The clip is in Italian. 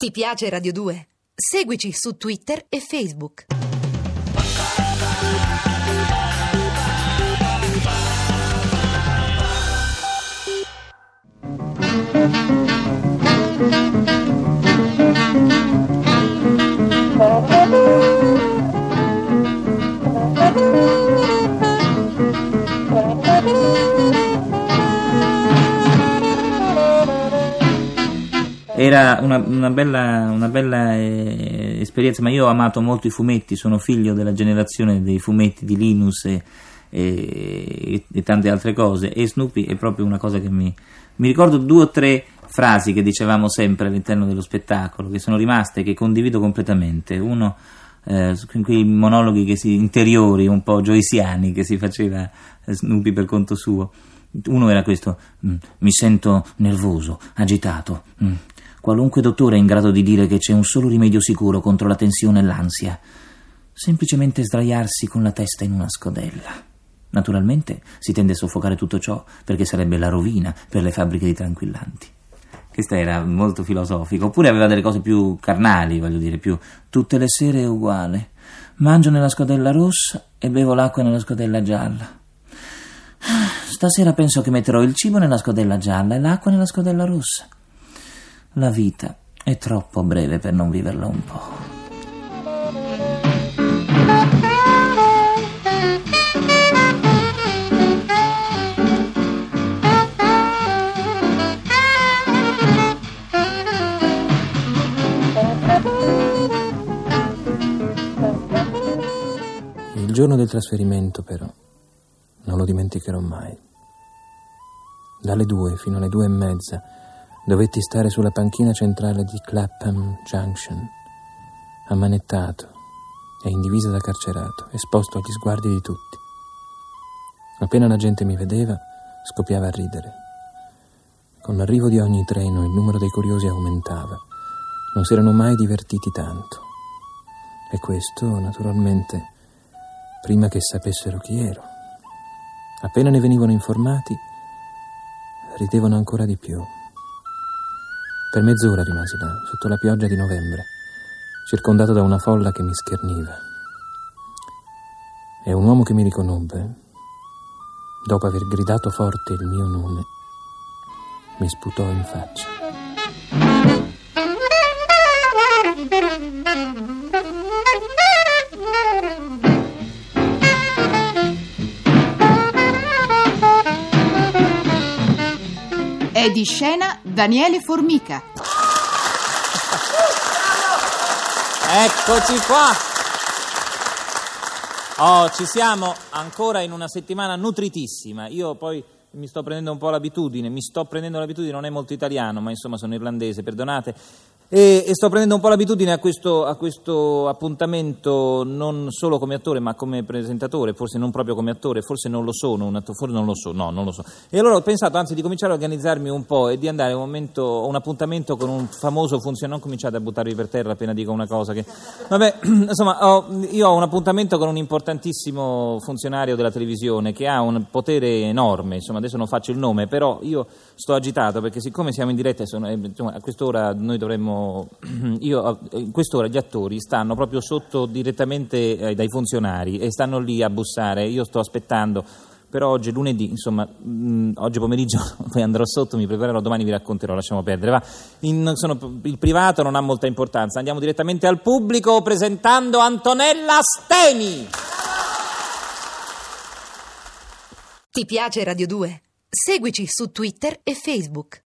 Ti piace Radio 2? Seguici su Twitter e Facebook. Era una, una bella, una bella eh, esperienza, ma io ho amato molto i fumetti, sono figlio della generazione dei fumetti di Linus e, e, e tante altre cose e Snoopy è proprio una cosa che mi, mi ricordo due o tre frasi che dicevamo sempre all'interno dello spettacolo che sono rimaste che condivido completamente. Uno, eh, quei monologhi che si, interiori un po' joysiani che si faceva Snoopy per conto suo. Uno era questo: mm, mi sento nervoso, agitato. Qualunque dottore è in grado di dire che c'è un solo rimedio sicuro contro la tensione e l'ansia. Semplicemente sdraiarsi con la testa in una scodella. Naturalmente si tende a soffocare tutto ciò perché sarebbe la rovina per le fabbriche di tranquillanti. Questa era molto filosofica. Oppure aveva delle cose più carnali, voglio dire, più tutte le sere è uguale. Mangio nella scodella rossa e bevo l'acqua nella scodella gialla. Stasera penso che metterò il cibo nella scodella gialla e l'acqua nella scodella rossa. La vita è troppo breve per non viverla un po'. Il giorno del trasferimento, però, non lo dimenticherò mai. Dalle due fino alle due e mezza dovetti stare sulla panchina centrale di Clapham Junction, ammanettato e in divisa da carcerato, esposto agli sguardi di tutti. Appena la gente mi vedeva, scoppiava a ridere. Con l'arrivo di ogni treno il numero dei curiosi aumentava. Non si erano mai divertiti tanto. E questo, naturalmente, prima che sapessero chi ero. Appena ne venivano informati, ridevano ancora di più. Per mezz'ora rimasi là, sotto la pioggia di novembre, circondato da una folla che mi scherniva. E un uomo che mi riconobbe, dopo aver gridato forte il mio nome, mi sputò in faccia. È di scena Daniele Formica. Eccoci qua. Oh, ci siamo ancora in una settimana nutritissima. Io poi mi sto prendendo un po' l'abitudine, mi sto prendendo l'abitudine, non è molto italiano, ma insomma sono irlandese, perdonate. E, e sto prendendo un po' l'abitudine a questo, a questo, appuntamento non solo come attore ma come presentatore, forse non proprio come attore, forse non lo sono, un attore, forse non lo so, no, non lo so. E allora ho pensato anzi di cominciare a organizzarmi un po' e di andare a un, momento, un appuntamento con un famoso funzionario, non cominciate a buttarvi per terra appena dico una cosa che... Vabbè, insomma, ho, io ho un appuntamento con un importantissimo funzionario della televisione che ha un potere enorme, insomma adesso non faccio il nome, però io sto agitato perché siccome siamo in diretta, sono, insomma, a quest'ora noi dovremmo io, in quest'ora gli attori stanno proprio sotto direttamente eh, dai funzionari e stanno lì a bussare. Io sto aspettando, però oggi è lunedì, insomma, mh, oggi pomeriggio poi andrò sotto, mi preparerò, domani vi racconterò, lasciamo perdere. Va. In, sono, il privato non ha molta importanza, andiamo direttamente al pubblico presentando Antonella Steni. Ti piace Radio 2? Seguici su Twitter e Facebook.